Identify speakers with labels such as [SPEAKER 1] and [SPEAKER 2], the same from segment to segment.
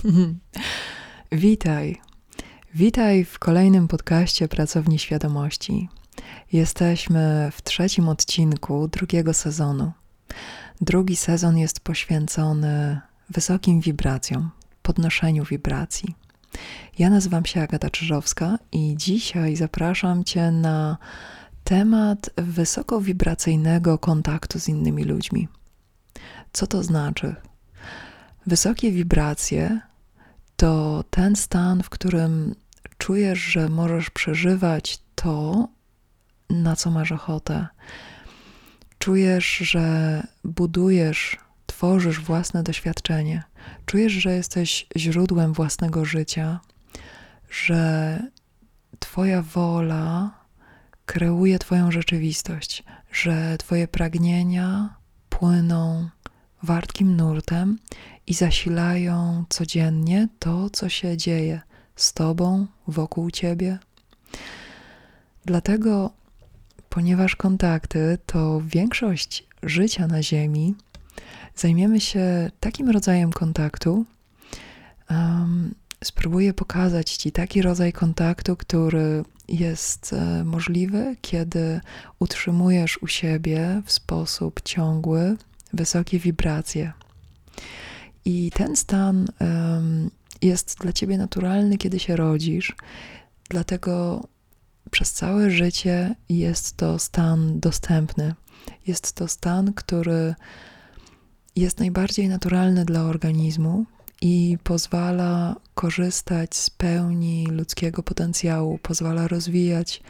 [SPEAKER 1] Witaj. Witaj w kolejnym podcaście Pracowni Świadomości. Jesteśmy w trzecim odcinku drugiego sezonu. Drugi sezon jest poświęcony wysokim wibracjom, podnoszeniu wibracji. Ja nazywam się Agata Czyżowska i dzisiaj zapraszam Cię na temat wysokowibracyjnego kontaktu z innymi ludźmi. Co to znaczy? Wysokie wibracje to ten stan, w którym czujesz, że możesz przeżywać to, na co masz ochotę. Czujesz, że budujesz, tworzysz własne doświadczenie. Czujesz, że jesteś źródłem własnego życia, że Twoja wola kreuje Twoją rzeczywistość, że Twoje pragnienia płyną wartkim nurtem i zasilają codziennie to, co się dzieje z Tobą, wokół Ciebie. Dlatego, ponieważ kontakty to większość życia na Ziemi, zajmiemy się takim rodzajem kontaktu. Um, spróbuję pokazać Ci taki rodzaj kontaktu, który jest e, możliwy, kiedy utrzymujesz u siebie w sposób ciągły wysokie wibracje. I ten stan jest dla ciebie naturalny, kiedy się rodzisz, dlatego przez całe życie jest to stan dostępny. Jest to stan, który jest najbardziej naturalny dla organizmu i pozwala korzystać z pełni ludzkiego potencjału, pozwala rozwijać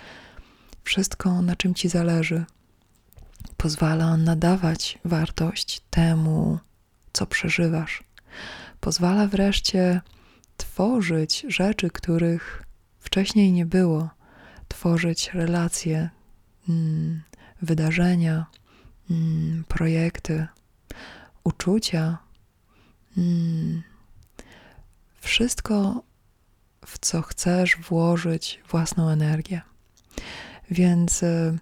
[SPEAKER 1] wszystko, na czym ci zależy pozwala nadawać wartość temu, co przeżywasz. Pozwala wreszcie tworzyć rzeczy, których wcześniej nie było, tworzyć relacje, mm, wydarzenia, mm, projekty, uczucia. Mm, wszystko, w co chcesz włożyć własną energię. Więc y,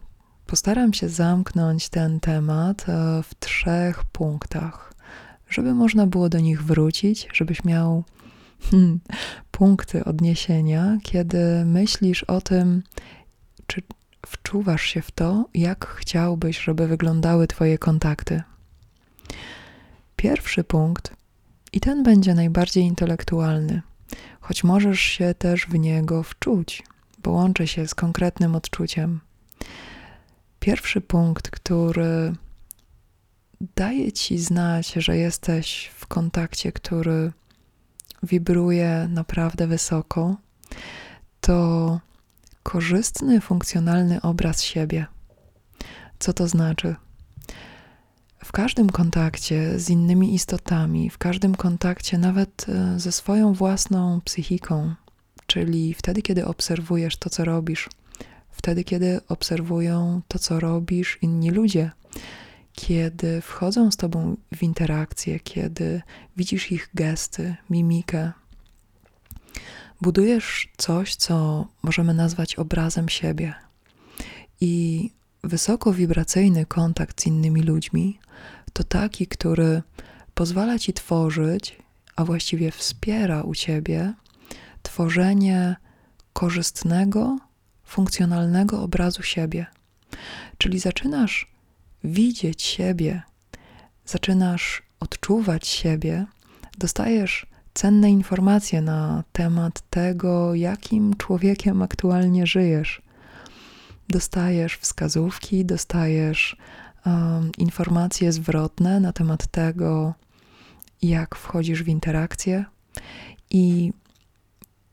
[SPEAKER 1] Postaram się zamknąć ten temat e, w trzech punktach, żeby można było do nich wrócić, żebyś miał hmm, punkty odniesienia, kiedy myślisz o tym, czy wczuwasz się w to, jak chciałbyś, żeby wyglądały Twoje kontakty. Pierwszy punkt, i ten będzie najbardziej intelektualny, choć możesz się też w niego wczuć, bo łączy się z konkretnym odczuciem pierwszy punkt, który daje ci znać, że jesteś w kontakcie, który wibruje naprawdę wysoko, to korzystny, funkcjonalny obraz siebie. Co to znaczy? W każdym kontakcie z innymi istotami, w każdym kontakcie nawet e, ze swoją własną psychiką, czyli wtedy, kiedy obserwujesz to, co robisz, wtedy, kiedy obserwują to, co robisz inni ludzie, kiedy wchodzą z tobą w interakcję, kiedy widzisz ich gesty, mimikę. Budujesz coś, co możemy nazwać obrazem siebie. I wysokowibracyjny kontakt z innymi ludźmi to taki, który pozwala ci tworzyć, a właściwie wspiera u ciebie tworzenie korzystnego, funkcjonalnego obrazu siebie. Czyli zaczynasz widzieć siebie, zaczynasz odczuwać siebie, dostajesz cenne informacje na temat tego, jakim człowiekiem aktualnie żyjesz. Dostajesz wskazówki, dostajesz um, informacje zwrotne na temat tego, jak wchodzisz w interakcję, i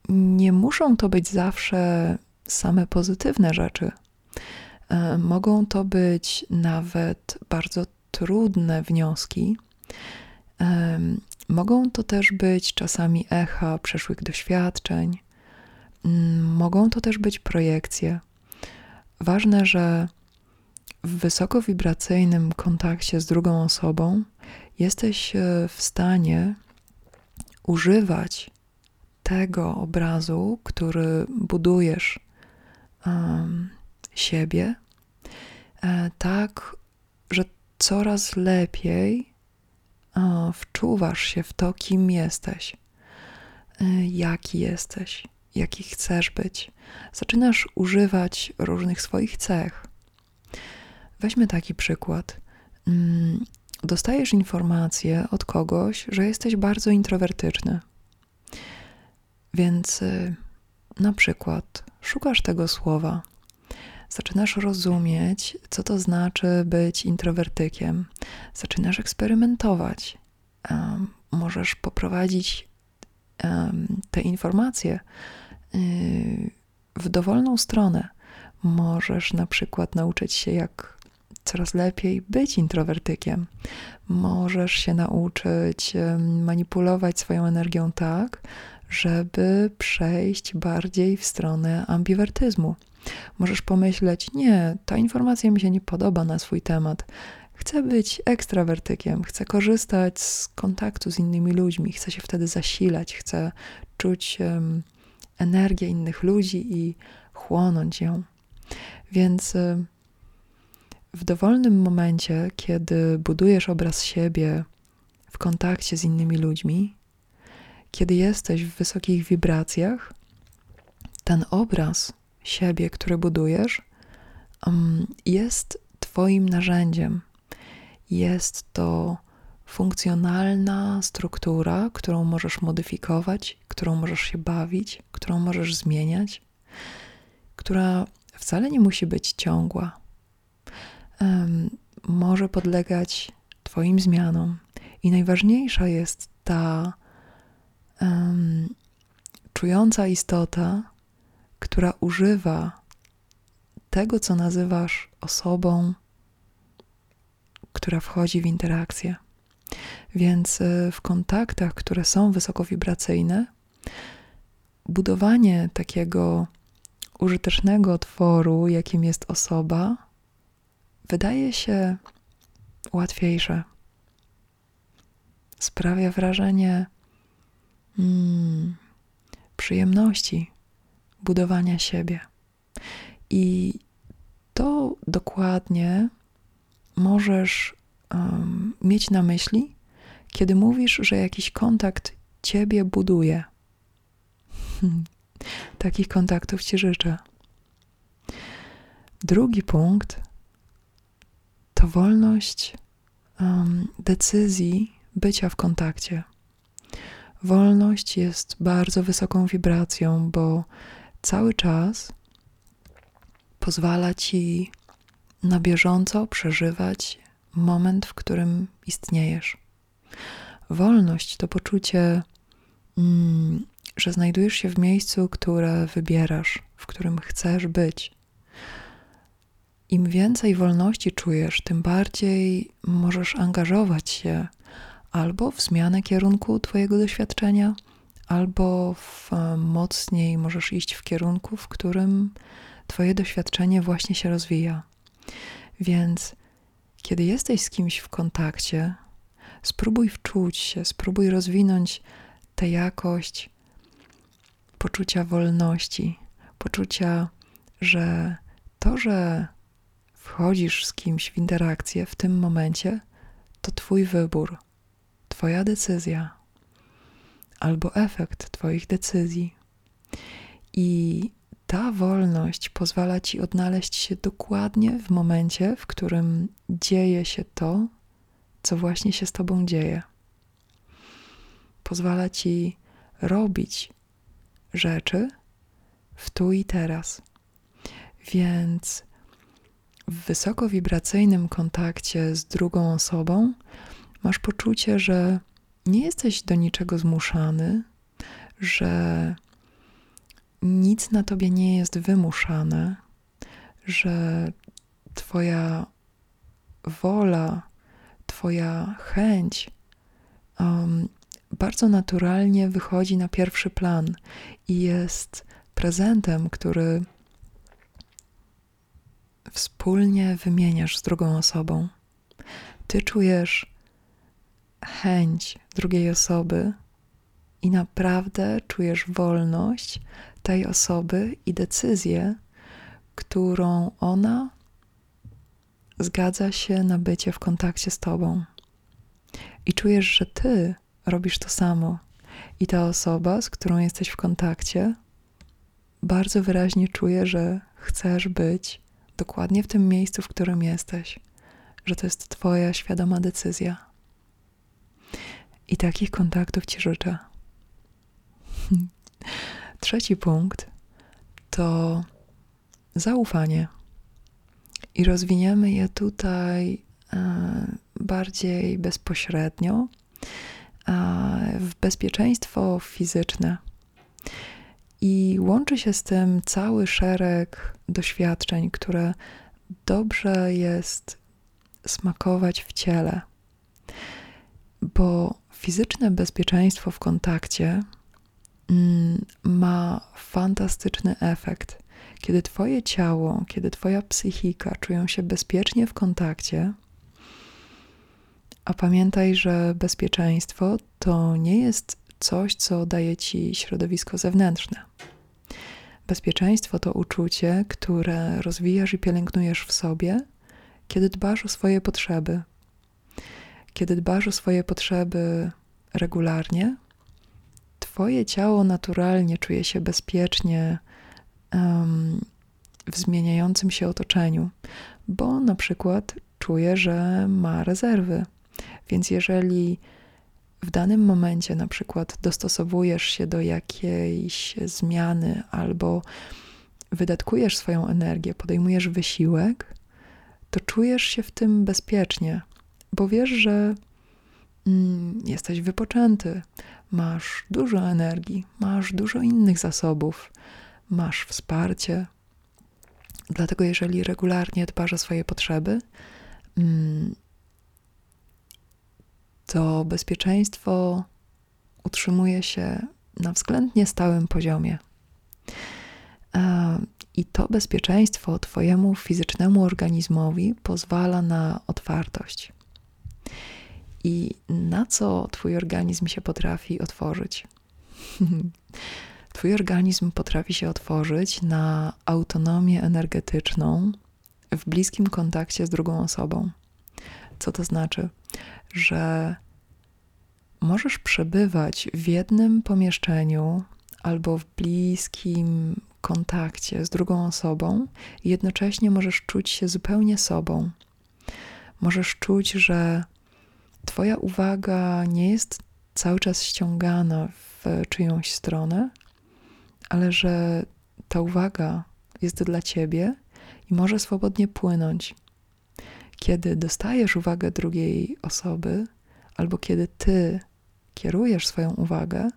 [SPEAKER 1] nie muszą to być zawsze same pozytywne rzeczy. E, mogą to być nawet bardzo trudne wnioski. E, mogą to też być czasami echa przeszłych doświadczeń. Mm, mogą to też być projekcje. Ważne, że w wysokowibracyjnym kontakcie z drugą osobą jesteś e, w stanie używać tego obrazu, który budujesz siebie, e, tak, że coraz lepiej e, wczuwasz się w to, kim jesteś. y, jaki jesteś, jaki chcesz być. Zaczynasz używać różnych swoich cech. Weźmy taki przykład. Mm, dostajesz informację od kogoś, że jesteś bardzo introwertyczny. Więc y, na przykład szukasz tego słowa, zaczynasz rozumieć, co to znaczy być introwertykiem, zaczynasz eksperymentować. Możesz poprowadzić te informacje y, w dowolną stronę. Możesz na przykład nauczyć się, jak coraz lepiej być introwertykiem. Możesz się nauczyć manipulować swoją energią tak, żeby przejść bardziej w stronę ambiwertyzmu. Możesz pomyśleć: Nie, ta informacja mi się nie podoba na swój temat. Chcę być ekstrawertykiem, chcę korzystać z kontaktu z innymi ludźmi, chcę się wtedy zasilać, chcę czuć um, energię innych ludzi i chłonąć ją. Więc um, w dowolnym momencie, kiedy budujesz obraz siebie w kontakcie z innymi ludźmi, kiedy jesteś w wysokich wibracjach, ten obraz siebie, który budujesz, jest Twoim narzędziem. Jest to funkcjonalna struktura, którą możesz modyfikować, którą możesz się bawić, którą możesz zmieniać, która wcale nie musi być ciągła. Może podlegać Twoim zmianom. I najważniejsza jest ta um, czująca istota, która używa tego, co nazywasz osobą, która wchodzi w interakcję. Więc y, w kontaktach, które są wysokowibracyjne, budowanie takiego użytecznego tworu, jakim jest osoba, wydaje się łatwiejsze. Sprawia wrażenie mm, przyjemności budowania siebie. I to dokładnie możesz um, mieć na myśli, kiedy mówisz, że jakiś kontakt ciebie buduje. Takich kontaktów ci życzę. Drugi punkt to wolność um, decyzji bycia w kontakcie. Wolność jest bardzo wysoką wibracją, bo cały czas pozwala ci na bieżąco przeżywać moment, w którym istniejesz. Wolność to poczucie, mm, że znajdujesz się w miejscu, które wybierasz, w którym chcesz być. Im więcej wolności czujesz, tym bardziej możesz angażować się albo w zmianę kierunku Twojego doświadczenia, albo w, e, mocniej możesz iść w kierunku, w którym Twoje doświadczenie właśnie się rozwija. Więc kiedy jesteś z kimś w kontakcie, spróbuj wczuć się, spróbuj rozwinąć tę jakość poczucia wolności, poczucia, że to, że wchodzisz z kimś w interakcję w tym momencie, to Twój wybór, Twoja decyzja albo efekt Twoich decyzji. I ta wolność pozwala Ci odnaleźć się dokładnie w momencie, w którym dzieje się to, co właśnie się z Tobą dzieje. Pozwala Ci robić rzeczy w tu i teraz. Więc w wysokowibracyjnym kontakcie z drugą osobą masz poczucie, że nie jesteś do niczego zmuszany, że nic na tobie nie jest wymuszane, że Twoja wola, Twoja chęć um, bardzo naturalnie wychodzi na pierwszy plan i jest prezentem, który wspólnie wymieniasz z drugą osobą. Ty czujesz chęć drugiej osoby i naprawdę czujesz wolność tej osoby i decyzję, którą ona zgadza się na bycie w kontakcie z tobą. I czujesz, że ty robisz to samo. I ta osoba, z którą jesteś w kontakcie, bardzo wyraźnie czuje, że chcesz być dokładnie w tym miejscu, w którym jesteś, że to jest Twoja świadoma decyzja. I takich kontaktów Ci życzę. Trzeci punkt to zaufanie. I rozwiniemy je tutaj e, bardziej bezpośrednio w bezpieczeństwo fizyczne. I łączy się z tym cały szereg doświadczeń, które dobrze jest smakować w ciele, bo fizyczne bezpieczeństwo w kontakcie mm, ma fantastyczny efekt. Kiedy Twoje ciało, kiedy Twoja psychika czują się bezpiecznie w kontakcie, a pamiętaj, że bezpieczeństwo to nie jest coś, co daje ci środowisko zewnętrzne. Bezpieczeństwo to uczucie, które rozwijasz i pielęgnujesz w sobie, kiedy dbasz o swoje potrzeby. Kiedy dbasz o swoje potrzeby regularnie, Twoje ciało naturalnie czuje się bezpiecznie um, w zmieniającym się otoczeniu, bo na przykład czuje, że ma rezerwy. Więc jeżeli w danym momencie na przykład dostosowujesz się do jakiejś zmiany albo wydatkujesz swoją energię, podejmujesz wysiłek, to czujesz się w tym bezpiecznie, bo wiesz, że mm, jesteś wypoczęty, masz dużo energii, masz dużo innych zasobów, masz wsparcie. Dlatego, jeżeli regularnie dbasz o swoje potrzeby, mm, to bezpieczeństwo utrzymuje się na względnie stałym poziomie. E, I to bezpieczeństwo Twojemu fizycznemu organizmowi pozwala na otwartość. I na co Twój organizm się potrafi otworzyć? Twój organizm potrafi się otworzyć na autonomię energetyczną w bliskim kontakcie z drugą osobą. Co to znaczy? Że możesz przebywać w jednym pomieszczeniu albo w bliskim kontakcie z drugą osobą i jednocześnie możesz czuć się zupełnie sobą. Możesz czuć, że Twoja uwaga nie jest cały czas ściągana w czyjąś stronę, ale że ta uwaga jest dla Ciebie i może swobodnie płynąć. Kiedy dostajesz uwagę drugiej osoby, albo kiedy Ty kierujesz swoją uwagę,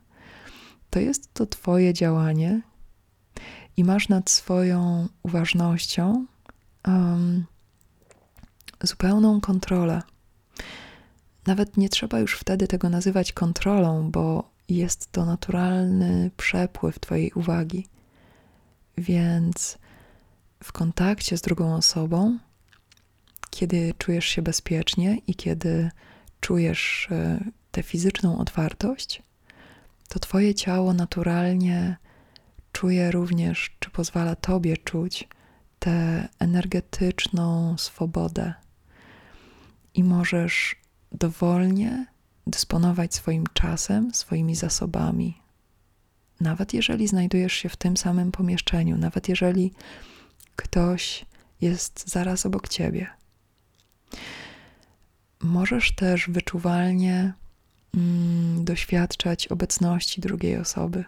[SPEAKER 1] to jest to Twoje działanie i masz nad swoją uważnością um, zupełną kontrolę. Nawet nie trzeba już wtedy tego nazywać kontrolą, bo jest to naturalny przepływ Twojej uwagi. Więc w kontakcie z drugą osobą, kiedy czujesz się bezpiecznie i kiedy czujesz e, tę fizyczną otwartość, to Twoje ciało naturalnie czuje również, czy pozwala Tobie czuć tę energetyczną swobodę i możesz dowolnie dysponować swoim czasem, swoimi zasobami. Nawet jeżeli znajdujesz się w tym samym pomieszczeniu, nawet jeżeli ktoś jest zaraz obok ciebie. Możesz też wyczuwalnie mm, doświadczać obecności drugiej osoby.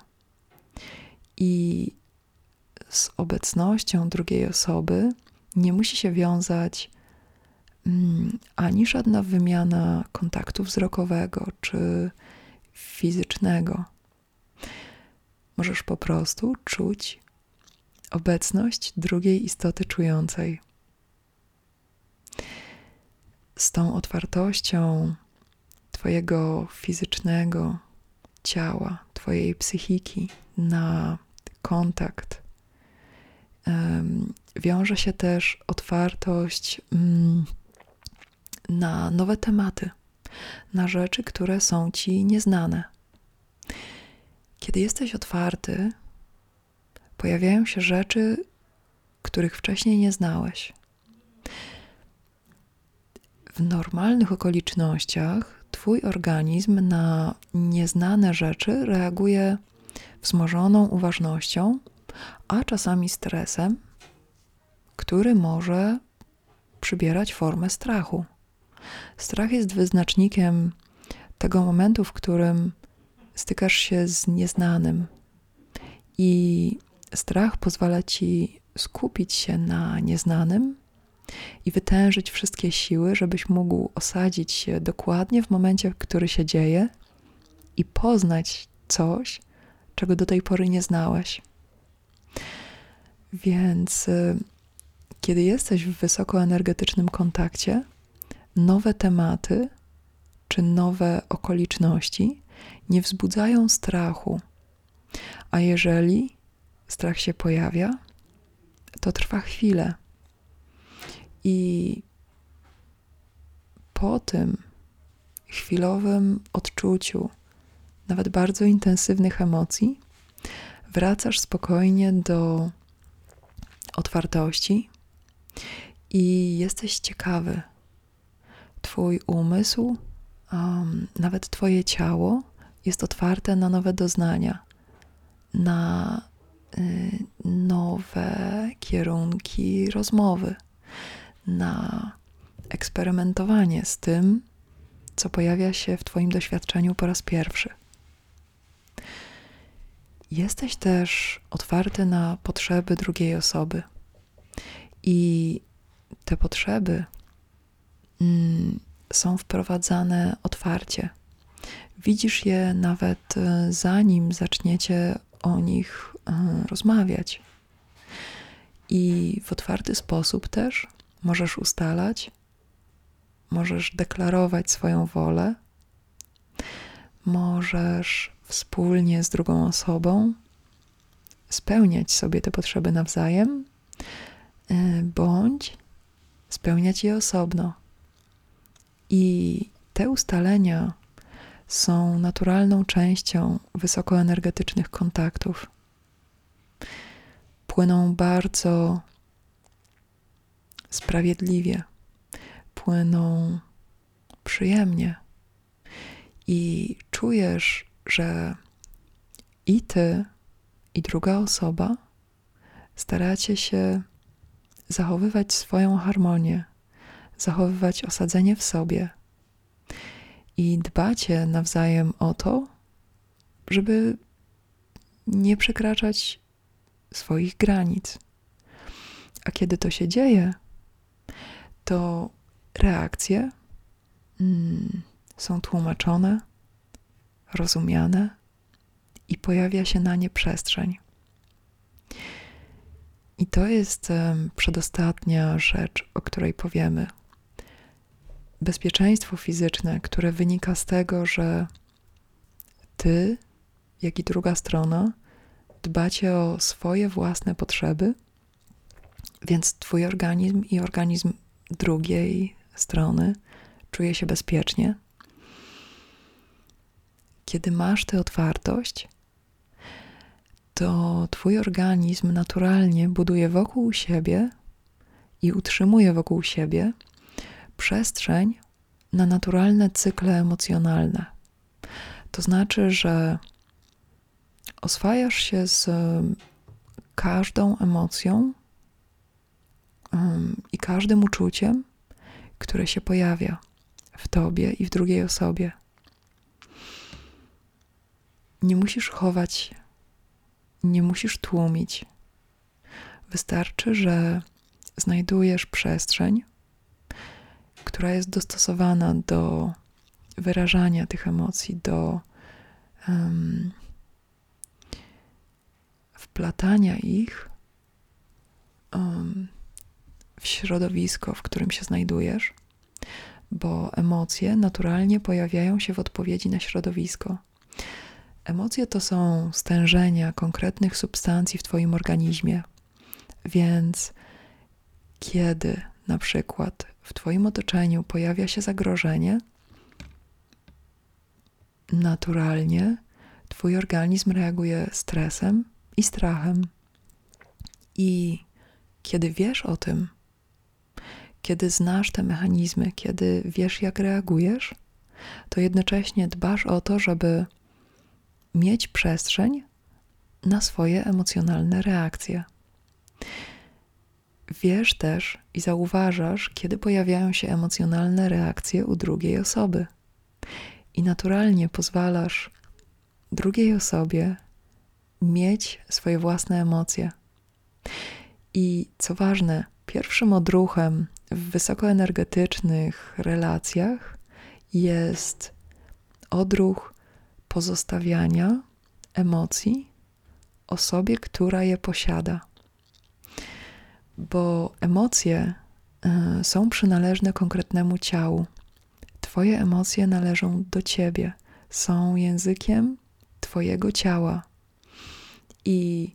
[SPEAKER 1] I z obecnością drugiej osoby nie musi się wiązać ani żadna wymiana kontaktu wzrokowego czy fizycznego. Możesz po prostu czuć obecność drugiej istoty czującej. Z tą otwartością Twojego fizycznego ciała, Twojej psychiki na kontakt. Wiąże się też otwartość mm, na nowe tematy, na rzeczy, które są Ci nieznane. Kiedy jesteś otwarty, pojawiają się rzeczy, których wcześniej nie znałeś. W normalnych okolicznościach Twój organizm na nieznane rzeczy reaguje wzmożoną uważnością, a czasami stresem, który może przybierać formę strachu. Strach jest wyznacznikiem tego momentu, w którym stykasz się z nieznanym, i strach pozwala ci skupić się na nieznanym i wytężyć wszystkie siły, żebyś mógł osadzić się dokładnie w momencie, który się dzieje i poznać coś, czego do tej pory nie znałeś. Więc y, kiedy jesteś w wysokoenergetycznym kontakcie, nowe tematy czy nowe okoliczności nie wzbudzają strachu. A jeżeli strach się pojawia, to trwa chwilę. I po tym chwilowym odczuciu, nawet bardzo intensywnych emocji, wracasz spokojnie do otwartości i jesteś ciekawy. Twój umysł, um, nawet Twoje ciało jest otwarte na nowe doznania, na y, nowe kierunki rozmowy, na eksperymentowanie z tym, co pojawia się w Twoim doświadczeniu po raz pierwszy. Jesteś też otwarty na potrzeby drugiej osoby. I te potrzeby są wprowadzane otwarcie. Widzisz je nawet e, zanim zaczniecie o nich e, rozmawiać. I w otwarty sposób też możesz ustalać, możesz deklarować swoją wolę, możesz wspólnie z drugą osobą spełniać sobie te potrzeby nawzajem, e, bądź spełniać je osobno. I te ustalenia są naturalną częścią wysokoenergetycznych kontaktów. Płyną bardzo sprawiedliwie, płyną przyjemnie i czujesz, że i ty, i druga osoba staracie się zachowywać swoją harmonię, zachowywać osadzenie w sobie i dbacie nawzajem o to, żeby nie przekraczać swoich granic. A kiedy to się dzieje, to reakcje mm, są tłumaczone, rozumiane i pojawia się na nie przestrzeń. I to jest przedostatnia rzecz, o której powiemy bezpieczeństwo fizyczne, które wynika z tego, że ty, jak i druga strona, dbacie o swoje własne potrzeby, więc twój organizm i organizm drugiej strony czuje się bezpiecznie. Kiedy masz tę otwartość, to twój organizm naturalnie buduje wokół siebie i utrzymuje wokół siebie przestrzeń na naturalne cykle emocjonalne. To znaczy, że oswajasz się z każdą emocją i każdym uczuciem, które się pojawia w tobie i w drugiej osobie. Nie musisz chować, nie musisz tłumić. Wystarczy, że znajdujesz przestrzeń, która jest dostosowana do wyrażania tych emocji, do um, wplatania ich um, w środowisko, w którym się znajdujesz, bo emocje naturalnie pojawiają się w odpowiedzi na środowisko. Emocje to są stężenia konkretnych substancji w Twoim organizmie, więc kiedy na przykład w Twoim otoczeniu pojawia się zagrożenie, naturalnie Twój organizm reaguje stresem i strachem. I kiedy wiesz o tym, kiedy znasz te mechanizmy, kiedy wiesz, jak reagujesz, to jednocześnie dbasz o to, żeby mieć przestrzeń na swoje emocjonalne reakcje. Wiesz też i zauważasz, kiedy pojawiają się emocjonalne reakcje u drugiej osoby. I naturalnie pozwalasz drugiej osobie mieć swoje własne emocje. I co ważne, pierwszym odruchem w wysokoenergetycznych relacjach jest odruch pozostawiania emocji osobie, która je posiada. Bo emocje y, są przynależne konkretnemu ciału. Twoje emocje należą do ciebie, są językiem Twojego ciała. I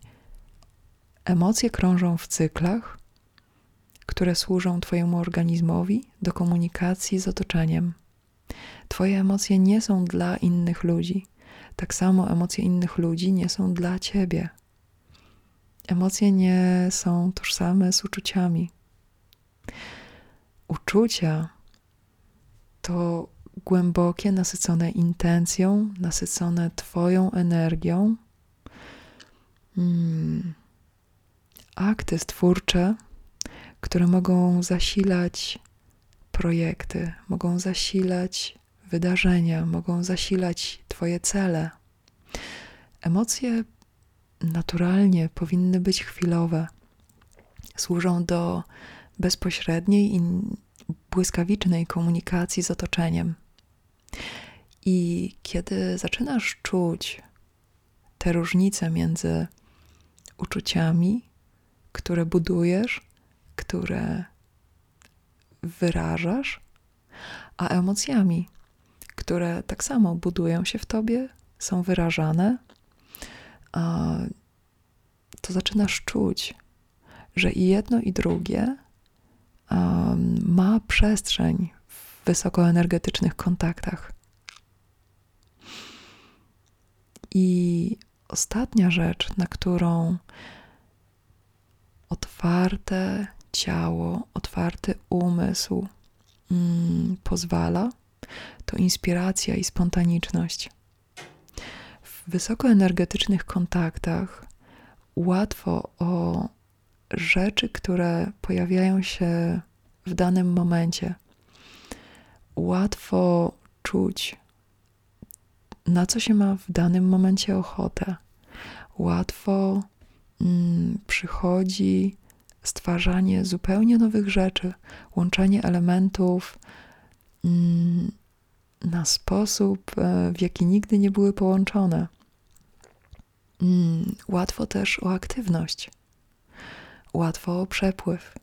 [SPEAKER 1] emocje krążą w cyklach, które służą Twojemu organizmowi do komunikacji z otoczeniem. Twoje emocje nie są dla innych ludzi. Tak samo emocje innych ludzi nie są dla Ciebie. Emocje nie są tożsame z uczuciami. Uczucia to głębokie, nasycone intencją, nasycone Twoją energią. Hmm. Akty stwórcze, które mogą zasilać projekty, mogą zasilać wydarzenia, mogą zasilać Twoje cele. Emocje naturalnie powinny być chwilowe. Służą do bezpośredniej i błyskawicznej komunikacji z otoczeniem. I kiedy zaczynasz czuć te różnice między uczuciami, które budujesz, które wyrażasz, a emocjami, które tak samo budują się w tobie, są wyrażane, to zaczynasz czuć, że i jedno, i drugie ma przestrzeń w wysokoenergetycznych kontaktach. I ostatnia rzecz, na którą otwarte ciało, otwarty umysł mm, pozwala, to inspiracja i spontaniczność. W wysokoenergetycznych kontaktach łatwo o rzeczy, które pojawiają się w danym momencie. Łatwo czuć, na co się ma w danym momencie ochotę. Łatwo mm, przychodzi stwarzanie zupełnie nowych rzeczy, łączenie elementów mm, na sposób, e, w jaki nigdy nie były połączone. Mm, łatwo też o aktywność, łatwo o przepływ.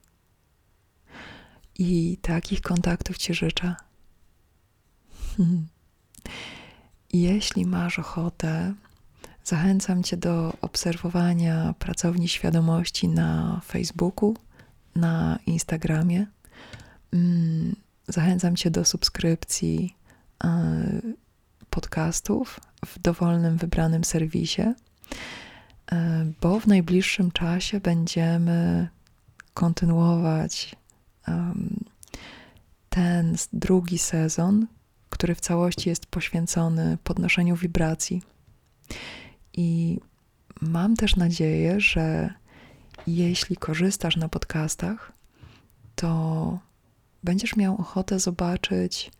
[SPEAKER 1] I takich kontaktów Ci życzę. Jeśli masz ochotę, zachęcam Cię do obserwowania pracowni świadomości na Facebooku, na Instagramie. Mm, zachęcam Cię do subskrypcji e, podcastów w dowolnym wybranym serwisie, bo w najbliższym czasie będziemy kontynuować ten drugi sezon, który w całości jest poświęcony podnoszeniu wibracji. I mam też nadzieję, że jeśli korzystasz na podcastach, to będziesz miał ochotę zobaczyć,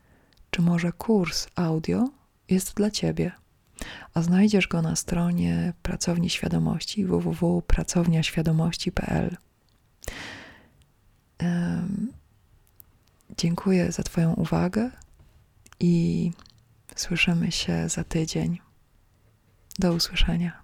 [SPEAKER 1] czy może kurs audio jest dla Ciebie. A znajdziesz go na stronie Pracowni Świadomości www.pracowniaświadomości.pl. Dziękuję za Twoją uwagę i słyszymy się za tydzień. Do usłyszenia.